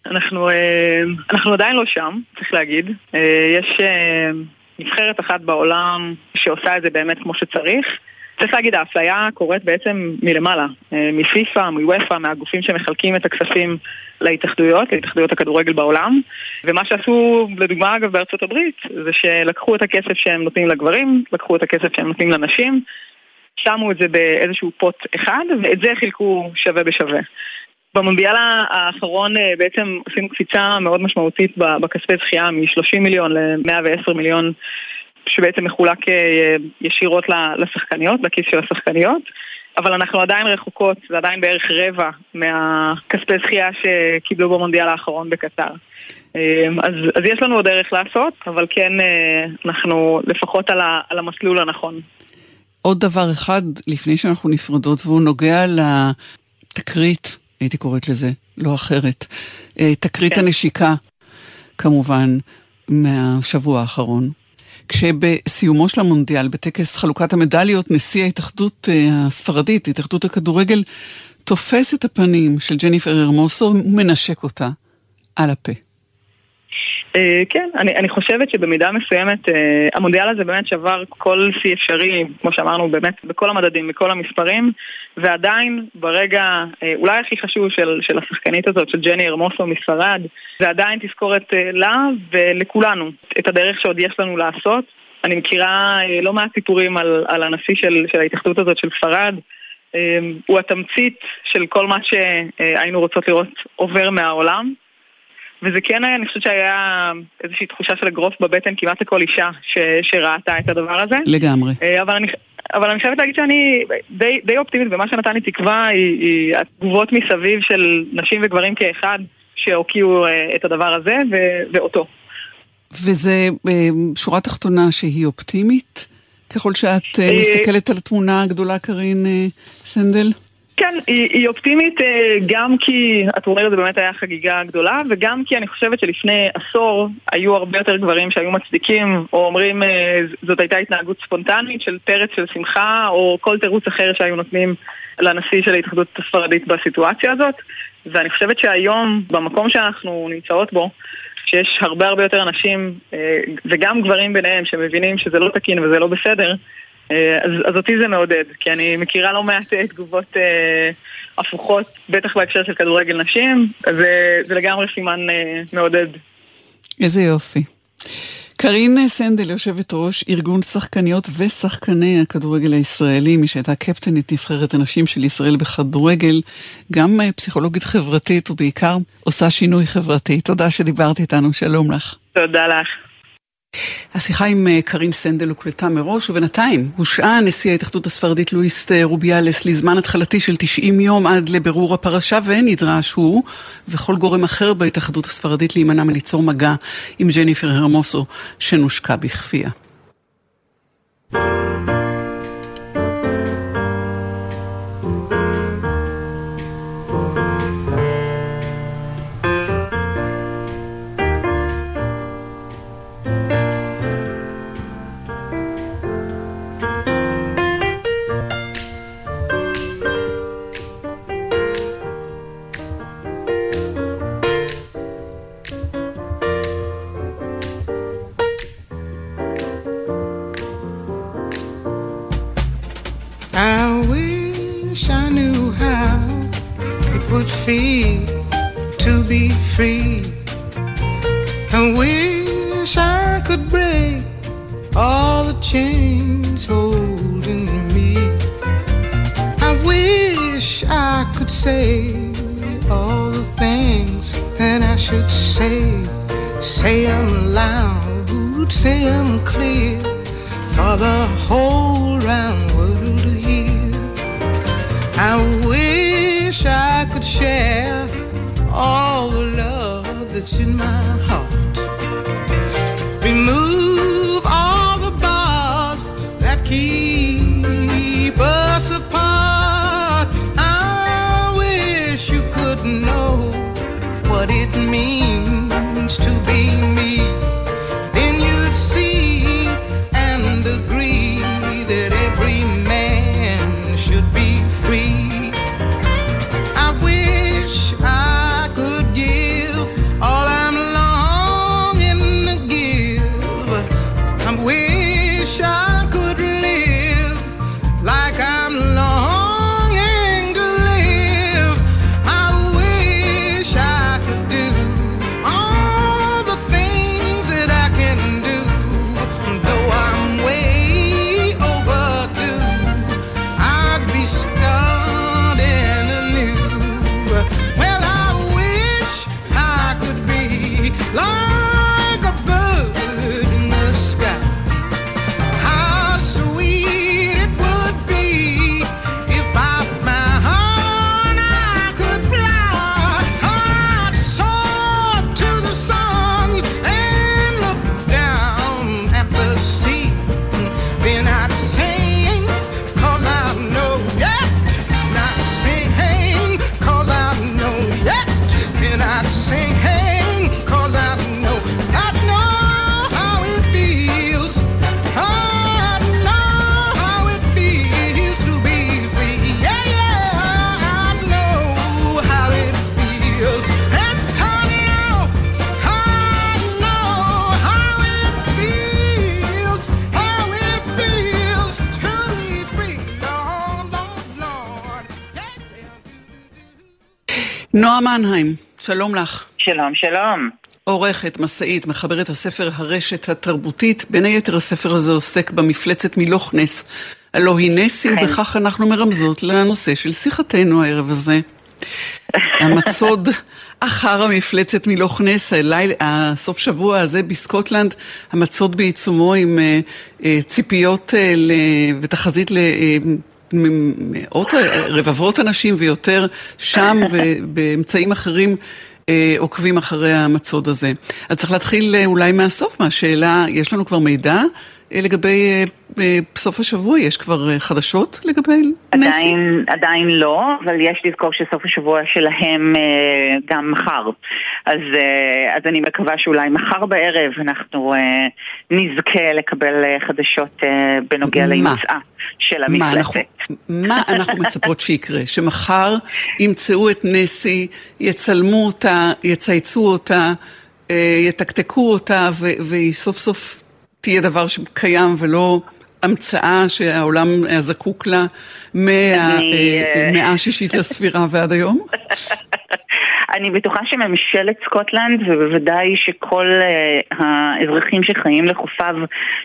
אנחנו, אה, אנחנו עדיין לא שם, צריך להגיד. אה, יש אה, נבחרת אחת בעולם שעושה את זה באמת כמו שצריך. צריך להגיד, האפליה קורית בעצם מלמעלה, מפיפ"א, מוופ"א, מהגופים שמחלקים את הכספים להתאחדויות, להתאחדויות הכדורגל בעולם. ומה שעשו, לדוגמה אגב בארצות הברית, זה שלקחו את הכסף שהם נותנים לגברים, לקחו את הכסף שהם נותנים לנשים, שמו את זה באיזשהו פוט אחד, ואת זה חילקו שווה בשווה. במונדיאל האחרון אה, בעצם עשינו קפיצה מאוד משמעותית בכספי זכייה מ-30 מיליון ל-110 מיליון שבעצם מחולק אה, ישירות לשחקניות, לכיס של השחקניות אבל אנחנו עדיין רחוקות, זה עדיין בערך רבע מהכספי זכייה שקיבלו במונדיאל האחרון בקטר. אה, אז, אז יש לנו עוד דרך לעשות, אבל כן אנחנו לפחות על, ה, על המסלול הנכון. עוד דבר אחד לפני שאנחנו נפרדות, והוא נוגע לתקרית, הייתי קוראת לזה, לא אחרת. אה, תקרית כן. הנשיקה, כמובן, מהשבוע האחרון. כשבסיומו של המונדיאל, בטקס חלוקת המדליות, נשיא ההתאחדות אה, הספרדית, התאחדות הכדורגל, תופס את הפנים של ג'ניפר הרמוסו ומנשק אותה על הפה. אה, כן, אני, אני חושבת שבמידה מסוימת אה, המונדיאל הזה באמת שבר כל שיא אפשרי, כמו שאמרנו, באמת בכל המדדים, בכל המספרים, ועדיין ברגע אה, אולי הכי חשוב של, של השחקנית הזאת, של ג'ני ארמוסו מספרד, זה עדיין תזכורת לה ולכולנו את הדרך שעוד יש לנו לעשות. אני מכירה לא מעט סיפורים על, על הנשיא של, של ההתאחדות הזאת של ספרד. הוא התמצית של כל מה שהיינו רוצות לראות עובר מהעולם. וזה כן היה, אני חושבת שהיה איזושהי תחושה של אגרוף בבטן כמעט לכל אישה ש, שראתה את הדבר הזה. לגמרי. אה, אבל אני, אבל אני חייבת להגיד שאני די, די אופטימית, ומה שנתן לי תקווה היא, היא התגובות מסביב של נשים וגברים כאחד שהוקיעו אה, את הדבר הזה ו, ואותו. וזה אה, שורה תחתונה שהיא אופטימית? ככל שאת מסתכלת על התמונה הגדולה, קרין סנדל? כן, היא, היא אופטימית אה, גם כי הטורניר הזה באמת היה חגיגה גדולה וגם כי אני חושבת שלפני עשור היו הרבה יותר גברים שהיו מצדיקים או אומרים אה, זאת הייתה התנהגות ספונטנית של פרץ של שמחה או כל תירוץ אחר שהיו נותנים לנשיא של ההתאחדות הספרדית בסיטואציה הזאת. ואני חושבת שהיום במקום שאנחנו נמצאות בו שיש הרבה הרבה יותר אנשים אה, וגם גברים ביניהם שמבינים שזה לא תקין וזה לא בסדר אז, אז אותי זה מעודד, כי אני מכירה לא מעט אה, תגובות אה, הפוכות, בטח בהקשר של כדורגל נשים, אז זה לגמרי סימן אה, מעודד. איזה יופי. קרין סנדל, יושבת ראש ארגון שחקניות ושחקני הכדורגל הישראלי, מי שהייתה קפטנית נבחרת הנשים של ישראל בכדורגל, גם אה, פסיכולוגית חברתית ובעיקר עושה שינוי חברתי. תודה שדיברת איתנו, שלום לך. תודה לך. השיחה עם אה, קרין סנדל הוקלטה מראש, ובינתיים הושעה נשיא ההתאחדות הספרדית לואיס אה, רוביאלס לזמן התחלתי של 90 יום עד לבירור הפרשה, ונדרש הוא וכל גורם אחר בהתאחדות הספרדית להימנע מליצור מגע עם ג'ניפר הרמוסו, שנושקה בכפייה. נועה מנהיים, שלום לך. שלום, שלום. עורכת, מסעית, מחברת הספר הרשת התרבותית. בין היתר הספר הזה עוסק במפלצת מלוך נס. הלא היא נסי, כן. ובכך אנחנו מרמזות לנושא של שיחתנו הערב הזה. המצוד אחר המפלצת מלוך נס, הליל, הסוף שבוע הזה בסקוטלנד, המצוד בעיצומו עם אה, אה, ציפיות אה, ל, ותחזית מאות, רבבות אנשים ויותר שם [LAUGHS] ובאמצעים אחרים אה, עוקבים אחרי המצוד הזה. אז צריך להתחיל אה, אולי מהסוף, מהשאלה, יש לנו כבר מידע לגבי אה, אה, סוף השבוע? יש כבר אה, חדשות לגבי נסי? עדיין, עדיין לא, אבל יש לזכור שסוף השבוע שלהם גם מחר. אז, אז אני מקווה שאולי מחר בערב אנחנו נזכה לקבל חדשות בנוגע? להימצאה של מה אנחנו, המפלצת. מה אנחנו מצפות שיקרה? שמחר ימצאו את נסי, יצלמו אותה, יצייצו אותה, יתקתקו אותה, והיא סוף סוף תהיה דבר שקיים ולא המצאה שהעולם היה זקוק לה אני, אה, מהמאה השישית [LAUGHS] לספירה ועד היום? אני בטוחה שממשלת סקוטלנד ובוודאי שכל uh, האזרחים שחיים לחופיו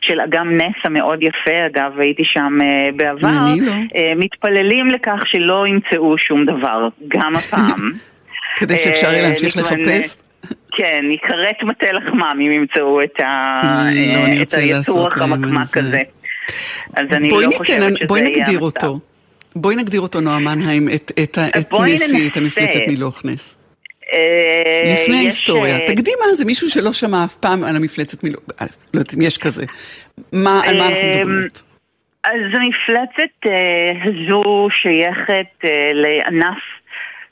של אגם נס המאוד יפה, אגב הייתי שם uh, בעבר, לא. uh, מתפללים לכך שלא ימצאו שום דבר, גם הפעם. [LAUGHS] כדי שאפשר יהיה אה, להמשיך לחפש? כן, ייכרת מטה לחמם אם ימצאו את, ה... לא, אני את רוצה היצור החמקמק. הזה. אז אני בואי לא ניתן, חושבת שזה בואי יהיה נגדיר המצב. אותו. בואי נגדיר אותו, נועה מנהיים, את, את, את בואי נסי, את. המפלצת מלוך נס. אה, לפני ההיסטוריה. אה, תגידי מה זה, מישהו שלא שמע אף פעם על המפלצת מלוך, אה, לא יודעת אם יש כזה. מה, על מה אנחנו מדברות? אז המפלצת אה, הזו שייכת אה, לענף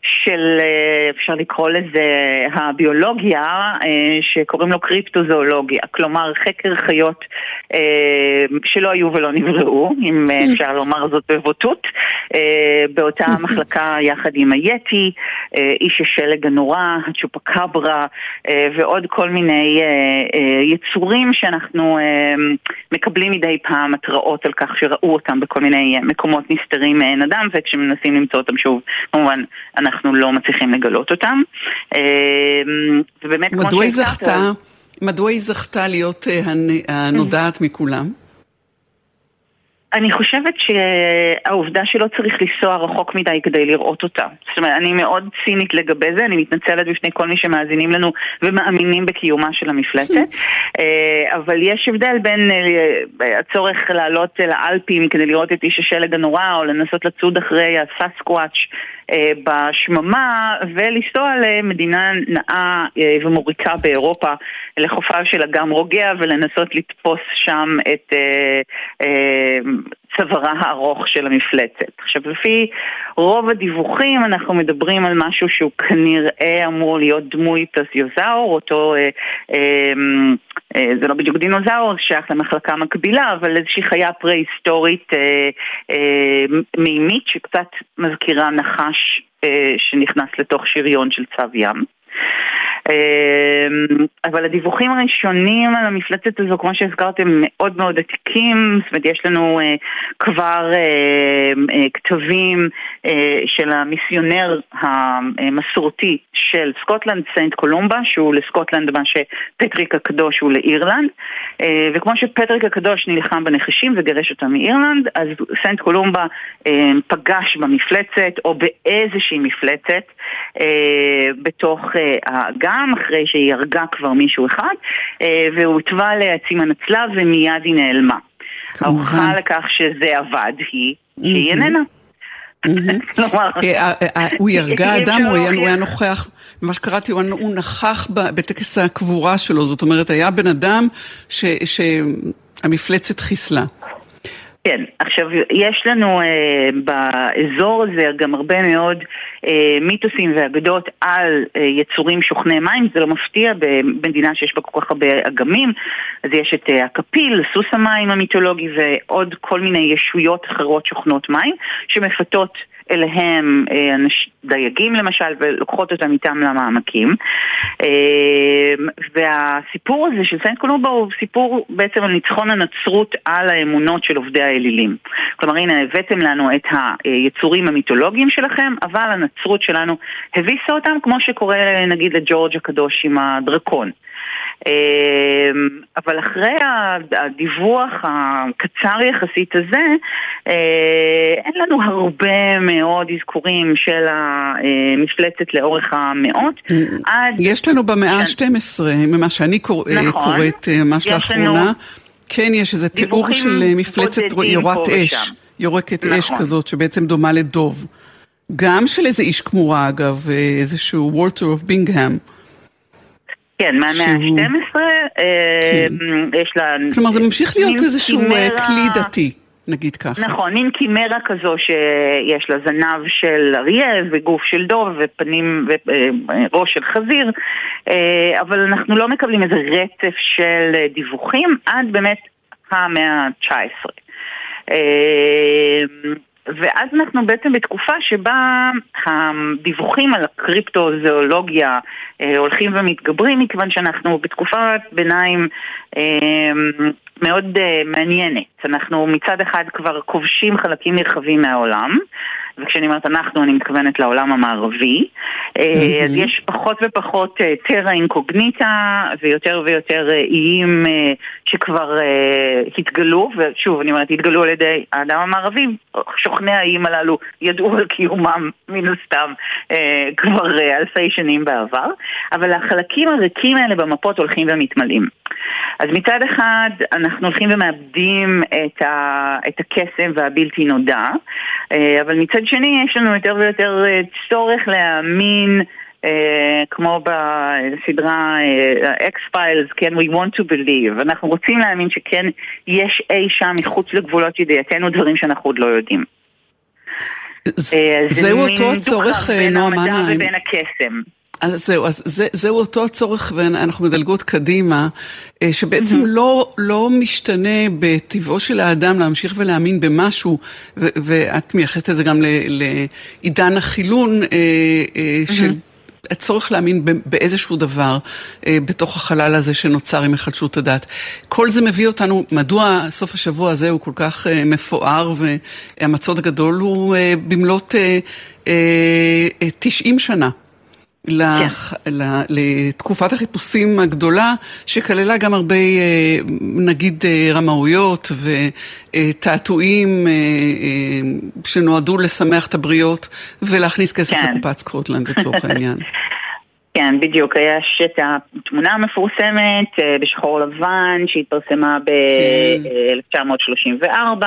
של, אה, אפשר לקרוא לזה הביולוגיה, אה, שקוראים לו קריפטוזואולוגיה, כלומר חקר חיות אה, שלא היו ולא נבראו, אם [LAUGHS] אפשר לומר זאת בבוטות, באותה [LAUGHS] מחלקה יחד עם היתי, איש השלג הנורא, הצ'ופקברה ועוד כל מיני יצורים שאנחנו מקבלים מדי פעם התראות על כך שראו אותם בכל מיני מקומות נסתרים מעין אדם וכשמנסים למצוא אותם שוב, כמובן אנחנו לא מצליחים לגלות אותם. ובאמת, כמו שהזכרת... מדוע היא זכתה? מדוע היא זכתה להיות הנודעת מכולם? אני חושבת שהעובדה שלא צריך לנסוע רחוק מדי כדי לראות אותה. זאת אומרת, אני מאוד צינית לגבי זה, אני מתנצלת בפני כל מי שמאזינים לנו ומאמינים בקיומה של המפלצת. [LAUGHS] אה, אבל יש הבדל בין אה, הצורך לעלות אל האלפים כדי לראות את איש השלג הנורא, או לנסות לצוד אחרי הסאסקוואץ' אה, בשממה ולנסוע למדינה נאה אה, ומוריקה באירופה, לחופיו של אגם רוגע ולנסות לתפוס שם את אה, צווארה הארוך של המפלצת. עכשיו, לפי רוב הדיווחים אנחנו מדברים על משהו שהוא כנראה אמור להיות דמוי פלסיוזאור, אותו, אה, אה, אה, זה לא בדיוק דינוזאור, שייך למחלקה מקבילה, אבל איזושהי חיה פרה-היסטורית אה, אה, מימית שקצת מזכירה נחש אה, שנכנס לתוך שריון של צב ים. אמ, אבל הדיווחים הראשונים על המפלצת הזו, כמו שהזכרתם, מאוד מאוד עתיקים, זאת אומרת, יש לנו uh, כבר אה, אה, כתבים של המיסיונר המסורתי של סקוטלנד, סנט קולומבה, שהוא לסקוטלנד מה שפטריק הקדוש הוא לאירלנד, וכמו שפטריק הקדוש נלחם בנחשים וגירש אותם מאירלנד, אז סנט קולומבה פגש במפלצת, או באיזושהי מפלצת, בתוך האגם. פעם אחרי שהיא הרגה כבר מישהו אחד, אה, והוא הוטבע לעצים הנצלב ומיד היא נעלמה. ההוכחה לכך שזה עבד היא שהיא איננה. [LAUGHS] אה, אה, הוא [LAUGHS] ירגע אדם, הוא היה נוכח, מה שקראתי, הוא נכח בטקס הקבורה שלו, זאת אומרת, היה בן אדם שהמפלצת חיסלה. כן, עכשיו יש לנו אה, באזור הזה גם הרבה מאוד מיתוסים ואגדות על אה, יצורים שוכני מים, זה לא מפתיע במדינה שיש בה כל כך הרבה אגמים, אז יש את אה, הקפיל, סוס המים המיתולוגי ועוד כל מיני ישויות אחרות שוכנות מים שמפתות אליהם אה, דייגים למשל, ולוקחות אותם איתם למעמקים. אה, והסיפור הזה של סנט קולומבו הוא סיפור בעצם על ניצחון הנצרות על האמונות של עובדי האלילים. כלומר, הנה, הבאתם לנו את היצורים המיתולוגיים שלכם, אבל הנצרות שלנו הביסה אותם, כמו שקורה נגיד לג'ורג' הקדוש עם הדרקון. אמ, אבל אחרי הדיווח הקצר יחסית הזה, אה, אין לנו הרבה מאוד אזכורים של המפלצת לאורך המאות. יש לנו במאה ה-12, ממה שאני אה, נכון. קוראת אה, ממש לאחרונה, כן יש איזה תיאור של מפלצת יורת אש, יורקת אש נכון. כזאת שבעצם דומה לדוב. גם של איזה איש כמורה אגב, איזשהו וולטר אוף בינגהם. כן, מהמאה ה-12, אה, כן. יש לה... כלומר, זה ממשיך להיות איזשהו אה, כלי דתי. נגיד ככה. נכון, מין קימרה כזו שיש לה זנב של אריה וגוף של דוב ופנים וראש של חזיר, אה, אבל אנחנו לא מקבלים איזה רצף של דיווחים עד באמת המאה ה-19. ואז אנחנו בעצם בתקופה שבה הדיווחים על הקריפטוזואולוגיה אה, הולכים ומתגברים, מכיוון שאנחנו בתקופת ביניים אה, מאוד אה, מעניינת. אנחנו מצד אחד כבר כובשים חלקים נרחבים מהעולם, וכשאני אומרת אנחנו, אני מתכוונת לעולם המערבי. Mm-hmm. אז יש פחות ופחות טרה אינקוגניטה ויותר ויותר איים שכבר התגלו, ושוב, אני אומרת, התגלו על ידי האדם המערבי, שוכני האיים הללו ידעו על קיומם מן הסתם כבר אלפי שנים בעבר, אבל החלקים הריקים האלה במפות הולכים ומתמלאים. אז מצד אחד אנחנו הולכים ומאבדים את, ה, את הקסם והבלתי נודע, אה, אבל מצד שני יש לנו יותר ויותר אה, צורך להאמין Uh, כמו בסדרה uh, פיילס, כן, we want to believe, אנחנו רוצים להאמין שכן יש אי שם מחוץ לגבולות ידיעתנו דברים שאנחנו עוד לא יודעים. זהו אותו הצורך, נועה מנהיים. בין המדע ובין הקסם. אז זהו, אז זה, זהו אותו הצורך, ואנחנו מדלגות קדימה, אה, שבעצם mm-hmm. לא, לא משתנה בטבעו של האדם להמשיך ולהאמין במשהו, ו, ואת מייחסת את זה גם לעידן החילון, אה, mm-hmm. של הצורך להאמין באיזשהו דבר בתוך החלל הזה שנוצר עם היחדשות הדת. כל זה מביא אותנו, מדוע סוף השבוע הזה הוא כל כך מפואר, והמצוד הגדול הוא במלאת... 90 שנה. לח... כן. לתקופת החיפושים הגדולה, שכללה גם הרבה, אה, נגיד, אה, רמאויות ותעתועים אה, שנועדו לשמח את הבריות ולהכניס כסף כן. לקופת סקוטלנד לצורך [LAUGHS] העניין. כן, בדיוק. יש את התמונה המפורסמת בשחור לבן שהתפרסמה ב-1934.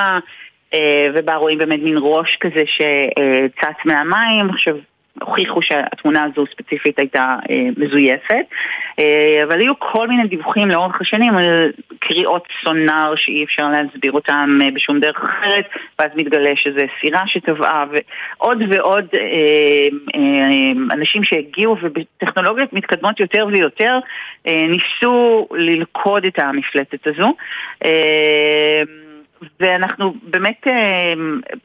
ובה רואים באמת מין ראש כזה שצץ מהמים. עכשיו, הוכיחו שהתמונה הזו ספציפית הייתה אה, מזויפת, אה, אבל היו כל מיני דיווחים לאורך השנים על קריאות סונאר שאי אפשר להסביר אותם אה, בשום דרך אחרת, ואז מתגלה שזה סירה שטבעה, ועוד ועוד אה, אה, אנשים שהגיעו ובטכנולוגיות מתקדמות יותר ויותר אה, ניסו ללכוד את המפלטת הזו. אה, ואנחנו באמת אה,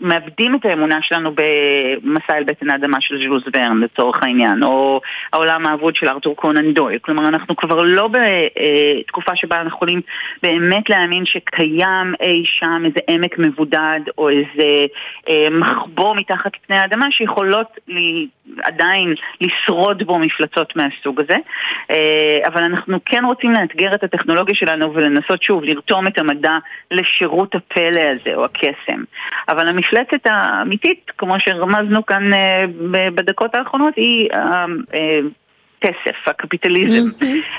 מאבדים את האמונה שלנו במסע אל בטן האדמה של ז'לוס ורן לצורך העניין, או העולם האבוד של ארתור קונן דויל. כלומר, אנחנו כבר לא בתקופה שבה אנחנו יכולים באמת להאמין שקיים אי שם איזה עמק מבודד, או איזה אה, מחבוא מתחת לפני האדמה שיכולות לי, עדיין לשרוד בו מפלצות מהסוג הזה. אה, אבל אנחנו כן רוצים לאתגר את הטכנולוגיה שלנו ולנסות שוב לרתום את המדע לשירות הפלא הזה או הקסם. אבל המפלצת האמיתית, כמו שרמזנו כאן אה, בדקות האחרונות, היא אה, כסף, הקפיטליזם.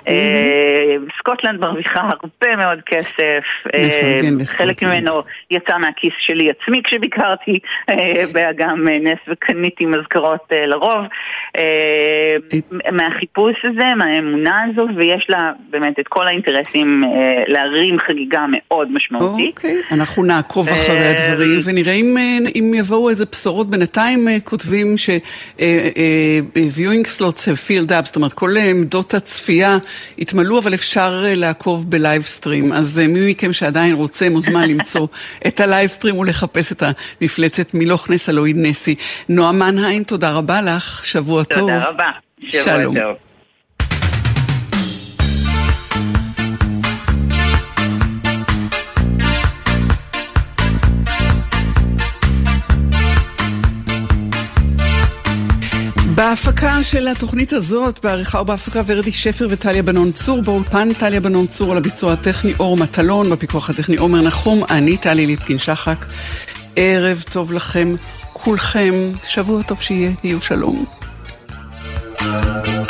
אה, סקוטלנד מרוויחה הרבה מאוד כסף, אה, חלק ממנו יצא מהכיס שלי עצמי כשביקרתי אה, באגם נס וקניתי מזכרות לרוב. מהחיפוש הזה, מהאמונה הזו, ויש לה באמת את כל האינטרסים להרים חגיגה מאוד משמעותית. אוקיי, אנחנו נעקוב אחרי הדברים ונראה אם יבואו איזה בשורות. בינתיים כותבים ש-viewing slots have filled up, זאת אומרת, כל עמדות הצפייה התמלאו, אבל אפשר אה, לעקוב ב live stream. אז אה, מי מכם שעדיין רוצה מוזמן [LAUGHS] למצוא את ה live stream ולחפש את המפלצת מלוך נס הלוא היא נסי. נועה מנהיים, תודה רבה לך, שבוע תודה טוב. תודה רבה. שבוע שלום. טוב. בהפקה של התוכנית הזאת, בעריכה ובהפקה ורדי שפר וטליה בנון צור, באולפן טליה בנון צור על הביצוע הטכני אור מטלון, בפיקוח הטכני עומר נחום, אני טלי ליפקין שחק. ערב טוב לכם, כולכם, שבוע טוב שיהיה, יהיו שלום. השבוע.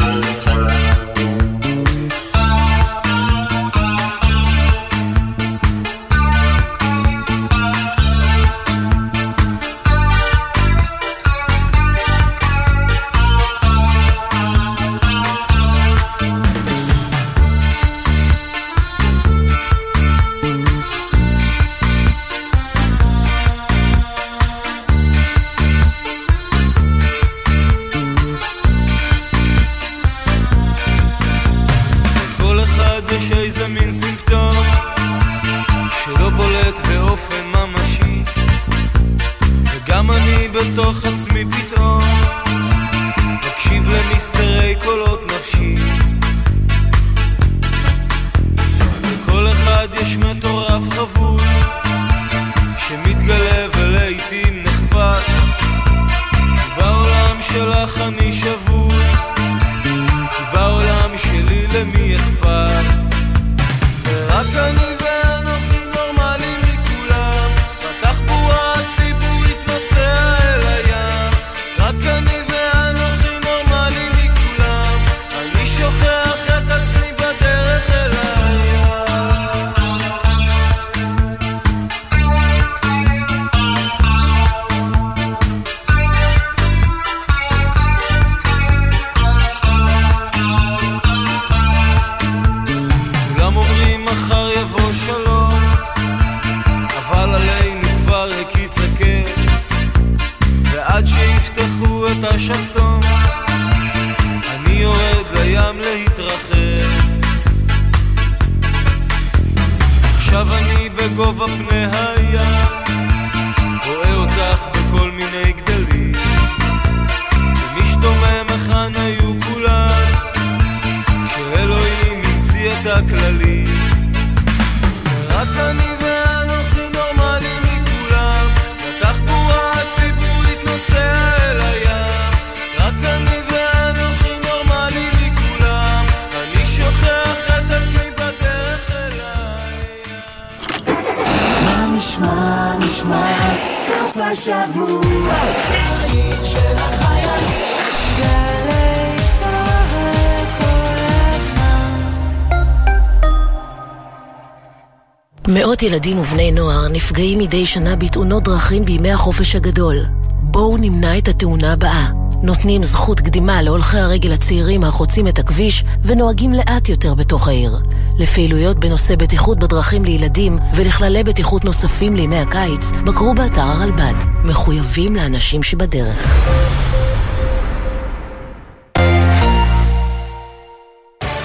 ילדים ובני נוער נפגעים מדי שנה בתאונות דרכים בימי החופש הגדול. בואו נמנע את התאונה הבאה. נותנים זכות קדימה להולכי הרגל הצעירים החוצים את הכביש ונוהגים לאט יותר בתוך העיר. לפעילויות בנושא בטיחות בדרכים לילדים ולכללי בטיחות נוספים לימי הקיץ, בקרו באתר הרלב"ד. מחויבים לאנשים שבדרך.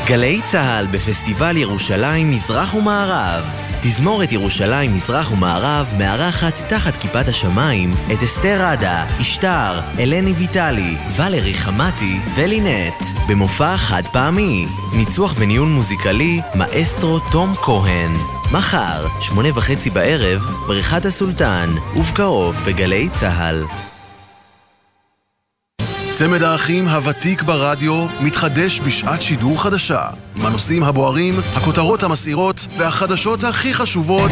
גלי צה"ל בפסטיבל ירושלים מזרח ומערב. תזמורת ירושלים מזרח ומערב מארחת תחת כיפת השמיים את אסתר עדה, אשתר, אלני ויטלי, ולרי חמתי ולינט במופע חד פעמי. ניצוח וניהול מוזיקלי מאסטרו תום כהן. מחר, שמונה וחצי בערב, בריכת הסולטן, ובקרוב בגלי צה"ל. צמד האחים הוותיק ברדיו מתחדש בשעת שידור חדשה עם הנושאים הבוערים, הכותרות המסעירות והחדשות הכי חשובות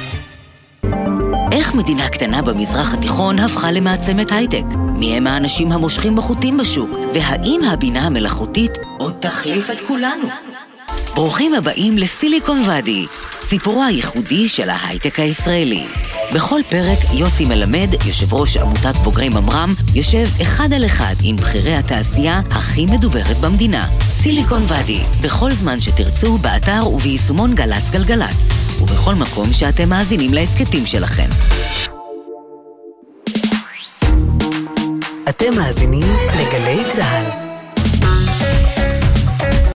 איך מדינה קטנה במזרח התיכון הפכה למעצמת הייטק? מי הם האנשים המושכים בחוטים בשוק? והאם הבינה המלאכותית עוד תחליף את כולנו? ברוכים הבאים לסיליקון ואדי, סיפורו הייחודי של ההייטק הישראלי. בכל פרק יוסי מלמד, יושב ראש עמותת בוגרי ממר"ם, יושב אחד על אחד עם בכירי התעשייה הכי מדוברת במדינה. סיליקון ואדי, בכל זמן שתרצו, באתר וביישומון גל"צ גלגלצ, ובכל מקום שאתם מאזינים להסכתים שלכם. אתם מאזינים לגלי צה"ל.